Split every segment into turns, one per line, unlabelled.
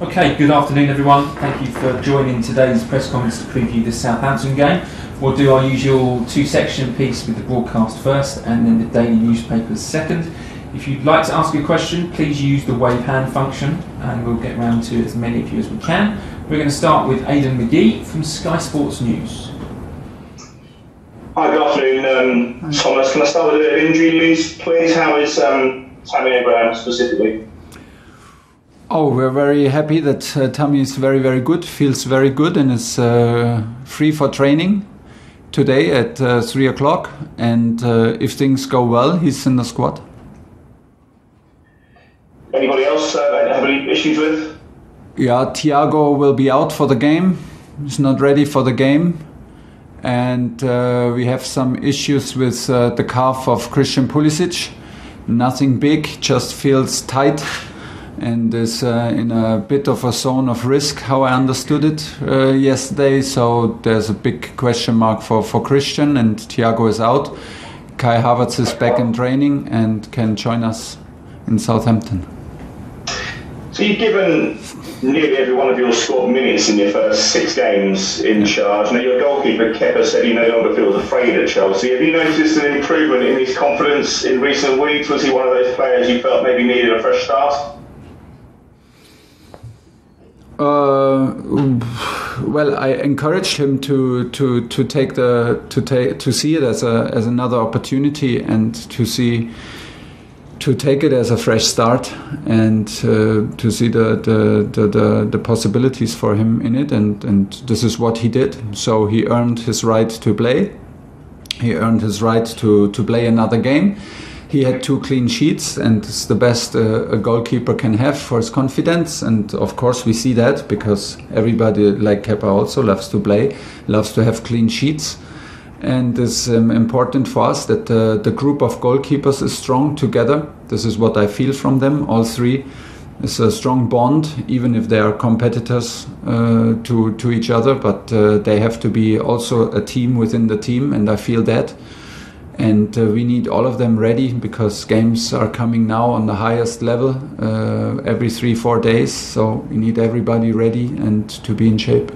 Okay, good afternoon everyone. Thank you for joining today's press conference to preview the Southampton game. We'll do our usual two section piece with the broadcast first and then the daily newspapers second. If you'd like to ask a question, please use the wave hand function and we'll get round to as many of you as we can. We're going to start with Aidan McGee from Sky Sports News.
Hi, good afternoon, um, Thomas. Can I start with a bit of injury news, please? How is um, Tammy Abraham specifically?
Oh, we're very happy that uh, Tammy is very, very good, feels very good, and is uh, free for training today at uh, 3 o'clock. And uh, if things go well, he's in the squad.
Anybody else uh, have any issues with?
Yeah, Thiago will be out for the game. He's not ready for the game. And uh, we have some issues with uh, the calf of Christian Pulisic. Nothing big, just feels tight and is uh, in a bit of a zone of risk, how I understood it uh, yesterday. So there's a big question mark for, for Christian, and Thiago is out. Kai Havertz is back in training and can join us in Southampton.
So you've given nearly every one of your squad minutes in your first six games in charge. Now your goalkeeper Kepa said he no longer feels afraid at Chelsea. Have you noticed an improvement in his confidence in recent weeks? Was he one of those players you felt maybe needed a fresh start?
Uh, well, I encouraged him to, to, to take the to take to see it as a as another opportunity and to see to take it as a fresh start and uh, to see the the, the, the, the possibilities for him in it and, and this is what he did. So he earned his right to play. He earned his right to, to play another game he had two clean sheets, and it's the best uh, a goalkeeper can have for his confidence. And of course, we see that because everybody, like Kepa, also loves to play, loves to have clean sheets. And it's um, important for us that uh, the group of goalkeepers is strong together. This is what I feel from them, all three. It's a strong bond, even if they are competitors uh, to to each other. But uh, they have to be also a team within the team, and I feel that and uh, we need all of them ready because games are coming now on the highest level uh, every three four days. So we need everybody ready and to be in shape.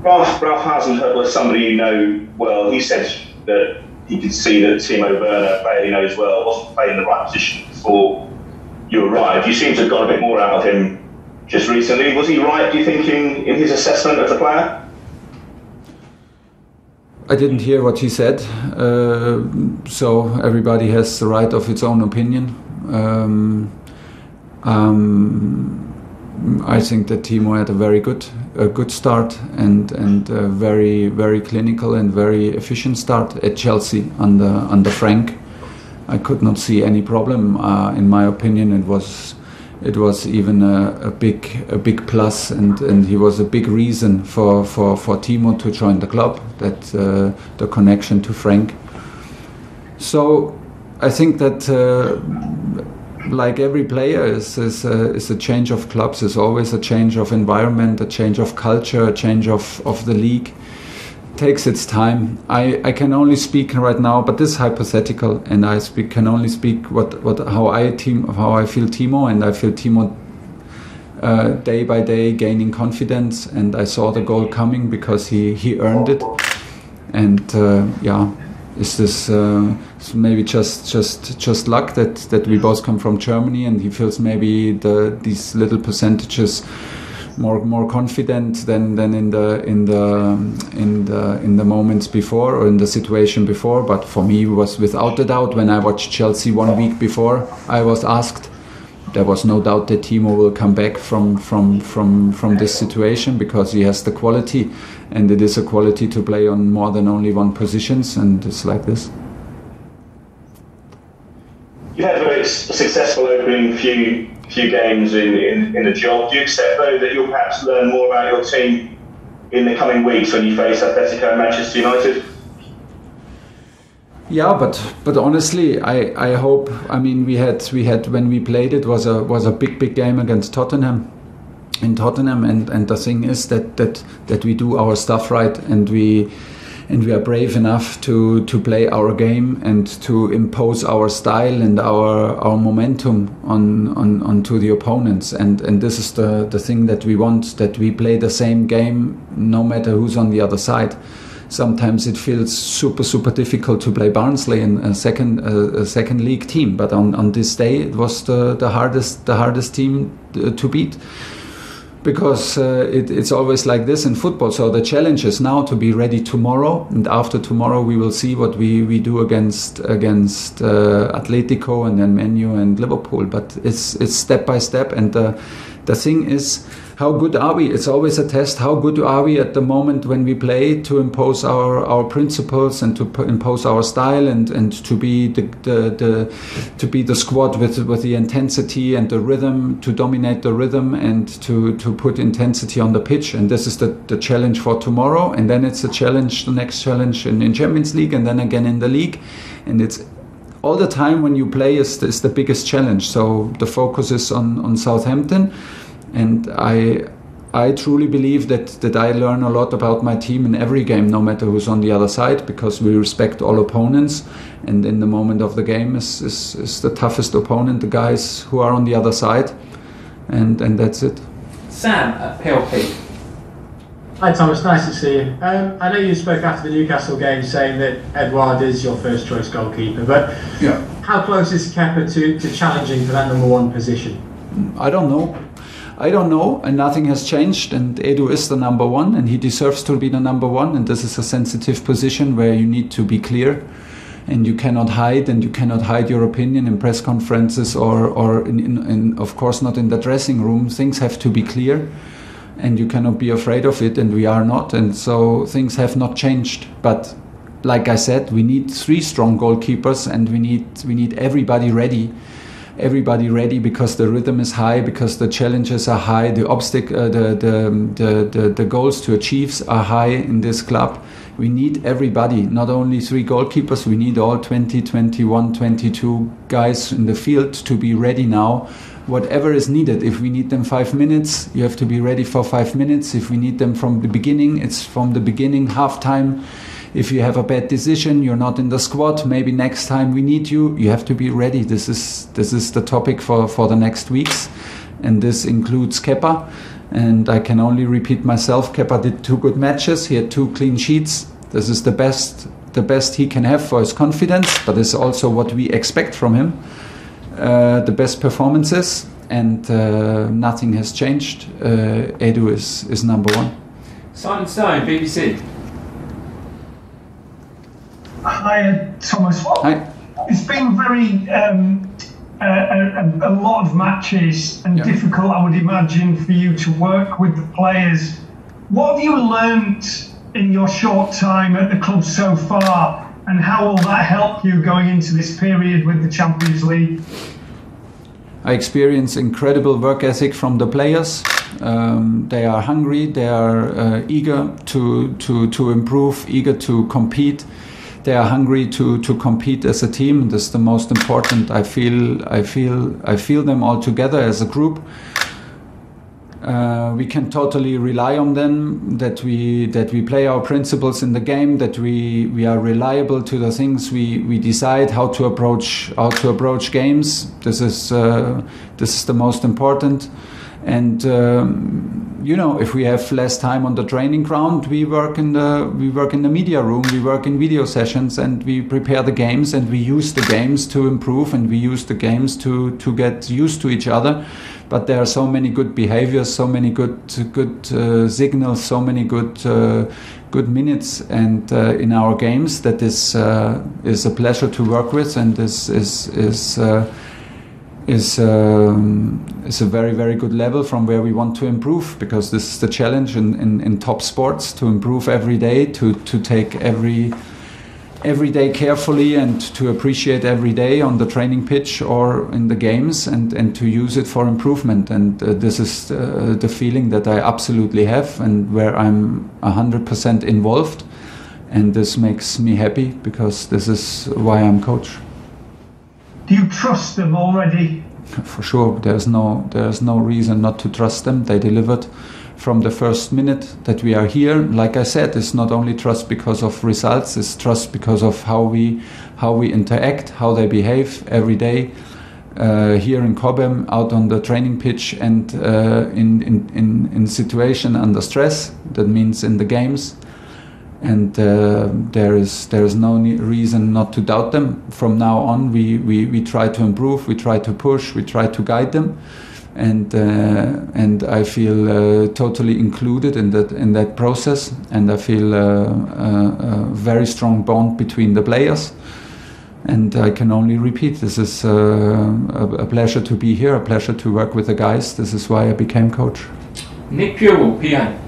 Ralph, Ralph Hasenhüttl is somebody you know well. He said that he could see that Timo Werner player he knows well wasn't playing the right position before you arrived. You seem to have got a bit more out of him just recently. Was he right do you think in, in his assessment of the player
I didn't hear what he said, uh, so everybody has the right of its own opinion. Um, um, I think that Timo had a very good, a good start and and very very clinical and very efficient start at Chelsea under under Frank. I could not see any problem. Uh, in my opinion, it was it was even a, a, big a big plus and, and he was a big reason for, for, for Timo to join the club that uh, the connection to Frank. So I think that uh, like every player is, is, a, is a change of clubs is always a change of environment a change of culture a change of, of the league takes its time. I, I can only speak right now, but this is hypothetical, and I speak can only speak what, what how I team how I feel Timo, and I feel Timo uh, day by day gaining confidence, and I saw the goal coming because he he earned it, and uh, yeah, is this uh, maybe just just just luck that that we both come from Germany, and he feels maybe the these little percentages more more confident than than in the in the in the in the moments before or in the situation before. But for me, it was without a doubt when I watched Chelsea one week before, I was asked. There was no doubt that Timo will come back from from from from this situation because he has the quality, and it is a quality to play on more than only one positions, and it's like this.
You had a very successful opening few few games in, in, in the job. Do you accept, though, that you'll perhaps learn more about your team in the coming weeks when you face Atletico and Manchester United?
Yeah, but but honestly, I, I hope. I mean, we had we had when we played it was a was a big big game against Tottenham, in Tottenham, and and the thing is that that that we do our stuff right and we and we are brave enough to, to play our game and to impose our style and our our momentum on, on onto the opponents. And and this is the the thing that we want that we play the same game no matter who's on the other side. Sometimes it feels super super difficult to play Barnsley in a second uh, a second league team but on, on this day it was the, the hardest the hardest team uh, to beat because uh, it, it's always like this in football. So the challenge is now to be ready tomorrow, and after tomorrow we will see what we, we do against against uh, Atletico and then Menu and Liverpool. But it's it's step by step, and the the thing is how good are we? It's always a test. How good are we at the moment when we play to impose our, our principles and to impose our style and, and to be the, the, the to be the squad with with the intensity and the rhythm to dominate the rhythm and to, to put intensity on the pitch. And this is the, the challenge for tomorrow. And then it's a challenge, the next challenge in, in Champions League and then again in the league. And it's all the time when you play is, is the biggest challenge. So the focus is on, on Southampton and I I truly believe that that I learn a lot about my team in every game, no matter who's on the other side, because we respect all opponents. And in the moment of the game, is is, is the toughest opponent, the guys who are on the other side, and and that's it.
Sam at PLP.
Hi Thomas, nice to see you. Um, I know you spoke after the Newcastle game saying that Edouard is your first choice goalkeeper, but
yeah.
how close is Kepa to, to challenging for that number one position?
I don't know. I don't know, and nothing has changed. And Edu is the number one, and he deserves to be the number one. And this is a sensitive position where you need to be clear, and you cannot hide, and you cannot hide your opinion in press conferences or, or in, in, in, of course, not in the dressing room. Things have to be clear, and you cannot be afraid of it, and we are not. And so things have not changed, but. Like I said, we need three strong goalkeepers, and we need we need everybody ready everybody ready because the rhythm is high, because the challenges are high, the obstacle, uh, the, the, the, the, the goals to achieve are high in this club. We need everybody, not only three goalkeepers, we need all 20, 21, 22 guys in the field to be ready now whatever is needed. If we need them five minutes, you have to be ready for five minutes. If we need them from the beginning, it's from the beginning, half time if you have a bad decision, you're not in the squad. Maybe next time we need you, you have to be ready. This is this is the topic for for the next weeks, and this includes Kepa. And I can only repeat myself. Kepa did two good matches. He had two clean sheets. This is the best the best he can have for his confidence, but it's also what we expect from him. Uh, the best performances, and uh, nothing has changed. Uh, Edu is, is number one.
Simon Stone, BBC.
Hi, Thomas. Well,
Hi.
It's been very um, a, a, a, lot of matches and difficult, I would imagine, for you to work with the players. What have you learned in your short time at the club so far, and how will that help you going into this period with the Champions League?
I experience incredible work ethic from the players. Um, they are hungry, they are uh, eager to, to, to improve, eager to compete they are hungry to to compete as a team. This is the most important. I feel I feel I feel them all together as a group. Uh, we can totally rely on them. That we that we play our principles in the game. That we we are reliable to the things we we decide how to approach how to approach games. This is uh, this is the most important. And um, you know, if we have less time on the training ground, we work in the we work in the media room, we work in video sessions, and we prepare the games, and we use the games to improve, and we use the games to to get used to each other. But there are so many good behaviors, so many good good uh, signals, so many good uh, good minutes, and uh, in our games that is uh, is a pleasure to work with, and is is is uh, is um, is a very very good level from where we want to improve because this is the challenge in, in, in, top sports to improve every day to to take every every day carefully and to appreciate every day on the training pitch or in the games and and to use it for improvement. And uh, this is uh, the feeling that I absolutely have and where I'm 100% involved. And this makes me happy because this is why I'm coach
do you trust them already?
For sure, there's no there's no reason not to trust them. They delivered from the first minute that we are here. Like I said, it's not only trust because of results; it's trust because of how we how we interact, how they behave every day. Uh, here in Cobham, out on the training pitch, and uh, in, in, in in situation under stress. That means in the games, and uh, there is there is no reason not to doubt them. From now on, we, we, we try to improve, we try to push, we try to guide them, and uh, and I feel uh, totally included in that in that process, and I feel uh, a, a very strong bond between the players and I can only repeat this is uh, a, a, pleasure to be here, a pleasure to work with the guys. This is why I became coach.
Nick Purewal, PA.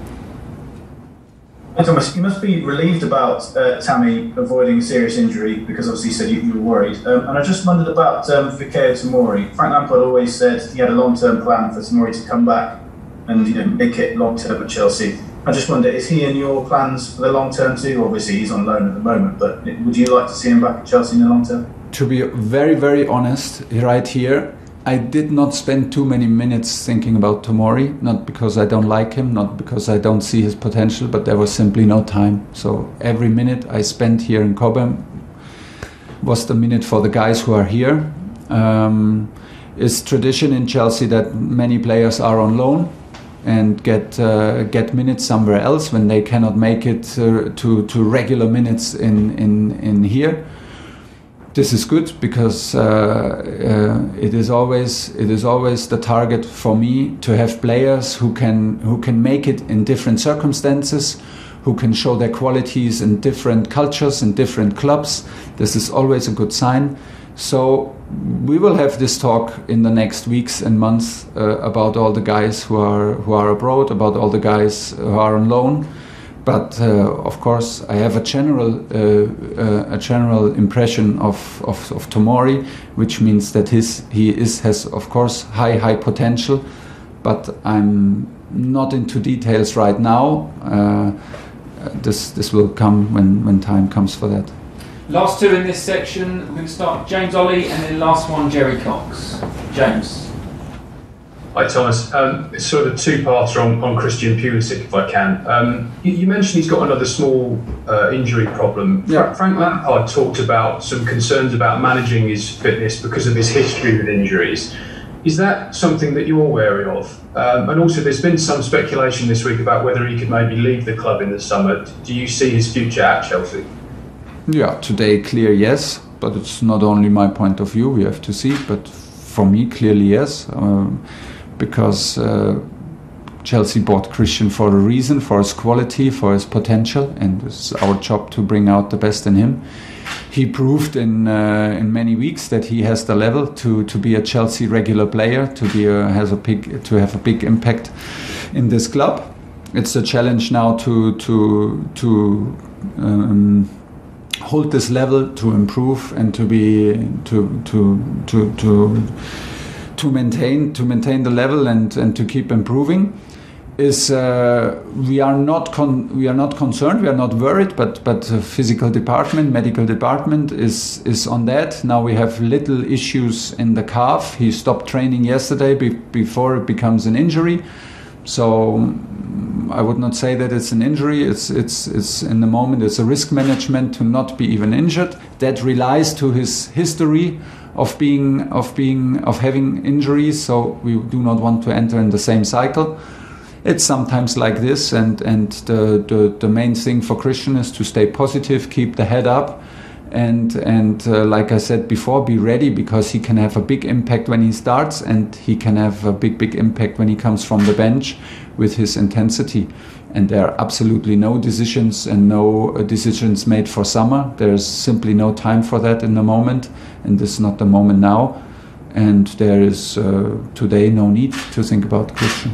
Thomas, you must be relieved about uh, Tammy avoiding serious injury because obviously you said you, you were worried. Um, and I just wondered about um, Fikayo Tomori. Frank Lampard always said he had a long-term plan for Tomori to come back and you know make it long-term at Chelsea. I just wonder, is he in your plans for the long term too? Obviously, he's on loan at the moment, but would you like to see him back at Chelsea in the long term?
To be very, very honest, right here, I did not spend too many minutes thinking about Tomori, not because I don't like him, not because I don't see his potential, but there was simply no time. So every minute I spent here in Cobham was the minute for the guys who are here. Um, it's tradition in Chelsea that many players are on loan and get uh, get minutes somewhere else when they cannot make it uh, to to regular minutes in in in here. This is good because uh, uh, it is always it is always the target for me to have players who can who can make it in different circumstances, who can show their qualities in different cultures in different clubs. This is always a good sign. So we will have this talk in the next weeks and months uh, about all the guys who are who are abroad, about all the guys who are on loan. But uh, of course, I have a general uh, uh a general impression of, of, of Tomori, which means that his he is has of course high high potential. But I'm not into details right now. This this will come when when time comes for that.
Last two in this section, we're going to start James Olley and then last one, Gerry Cox. James.
Hi Thomas. Um, it's sort of a two-parter on, on Christian Pulisic, if I can. Um, you, you, mentioned he's got another small uh, injury problem. Yeah. Frank Lampard talked about some concerns about managing his fitness because of his history with injuries. Is that something that you're wary of? Um, and also, there's been some speculation this week about whether he could maybe leave the club in the summer. Do you see his future at Chelsea?
Yeah, today clear yes, but it's not only my point of view. We have to see, but for me clearly yes, um, because uh, Chelsea bought Christian for a reason, for his quality, for his potential, and it's our job to bring out the best in him. He proved in uh, in many weeks that he has the level to, to be a Chelsea regular player, to be a, has a big to have a big impact in this club. It's a challenge now to to to um, hold this level to improve and to be to to to to to maintain to maintain the level and and to keep improving is uh, we are not we are not concerned we are not worried but but the physical department medical department is is on that now we have little issues in the calf he stopped training yesterday be before it becomes an injury so I would not say that it's an injury. It's it's it's in the moment. It's a risk management to not be even injured. That relies to his history of being of being of having injuries. So we do not want to enter in the same cycle. It's sometimes like this, and and the the, the main thing for Christian is to stay positive, keep the head up, and and uh, like I said before, be ready because he can have a big impact when he starts, and he can have a big big impact when he comes from the bench with his intensity. And there are absolutely no decisions and no uh, decisions made for summer. There's simply no time for that in the moment, and this is not the moment now. And there is uh, today no need to think about Christian.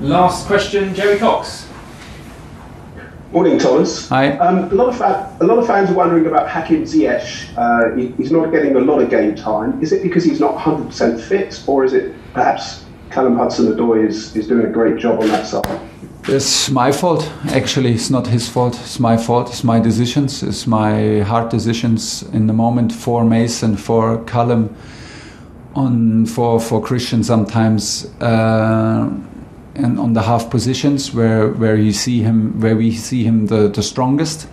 Last question, Gerry Cox.
Morning, Thomas.
Hi.
Um, a, lot of a lot of fans are wondering about Hakim Ziyech. Uh, he, he's not getting a lot of game time. Is it because he's not 100% fit, or is it perhaps Callum Hudson-Odoi is, is doing a great job on that side?
It's my fault. Actually, it's not his fault. It's my fault. It's my decisions. It's my hard decisions in the moment for Mason, for Callum, on for for Christian sometimes. Uh, and on the half positions where where you see him where we see him the, the strongest.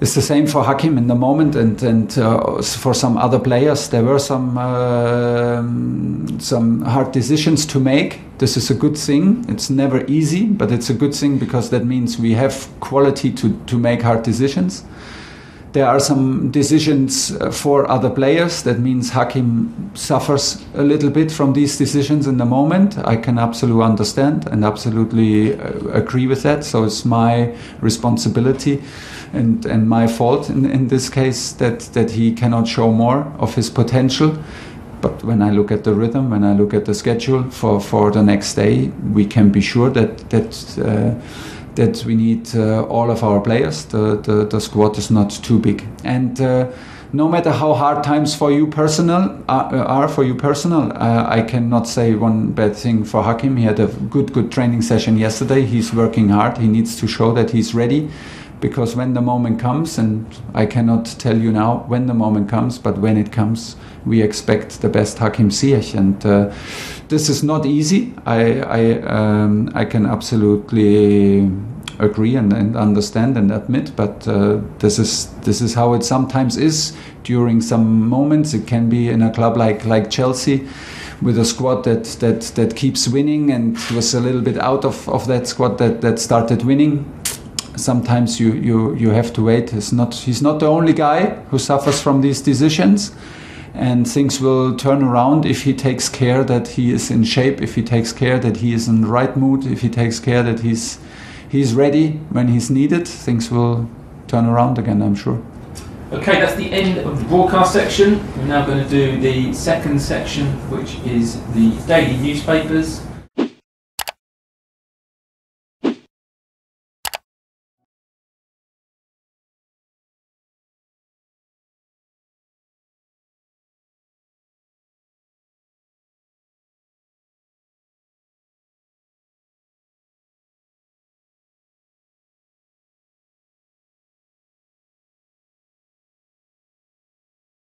It's the same for Hakim in the moment, and and uh, for some other players, there were some uh, some hard decisions to make. This is a good thing. It's never easy, but it's a good thing because that means we have quality to to make hard decisions. There are some decisions uh, for other players. That means Hakim suffers a little bit from these decisions in the moment. I can absolutely understand and absolutely uh, agree with that. So it's my responsibility and, and my fault in, in this case that, that he cannot show more of his potential. But when I look at the rhythm, when I look at the schedule for, for the next day, we can be sure that that uh, that we need uh, all of our players. The, the, the squad is not too big, and uh, no matter how hard times for you personal are, uh, are for you personal, uh, I cannot say one bad thing for Hakim. He had a good good training session yesterday. He's working hard. He needs to show that he's ready because when the moment comes, and I cannot tell you now when the moment comes, but when it comes, we expect the best Hakim Ziyech, and uh, this is not easy. I I, um, I can absolutely agree and, and, understand and admit, but uh, this is this is how it sometimes is during some moments. It can be in a club like like Chelsea. With a squad that, that, that keeps winning and was a little bit out of, of that squad that, that started winning, sometimes you, you, you have to wait. He's not, he's not the only guy who suffers from these decisions. And things will turn around if he takes care that he is in shape, if he takes care that he is in the right mood, if he takes care that he's, he's ready when he's needed. Things will turn around again, I'm sure.
Okay, that's the end of the broadcast section. We're now going to do the second section, which is the daily newspapers.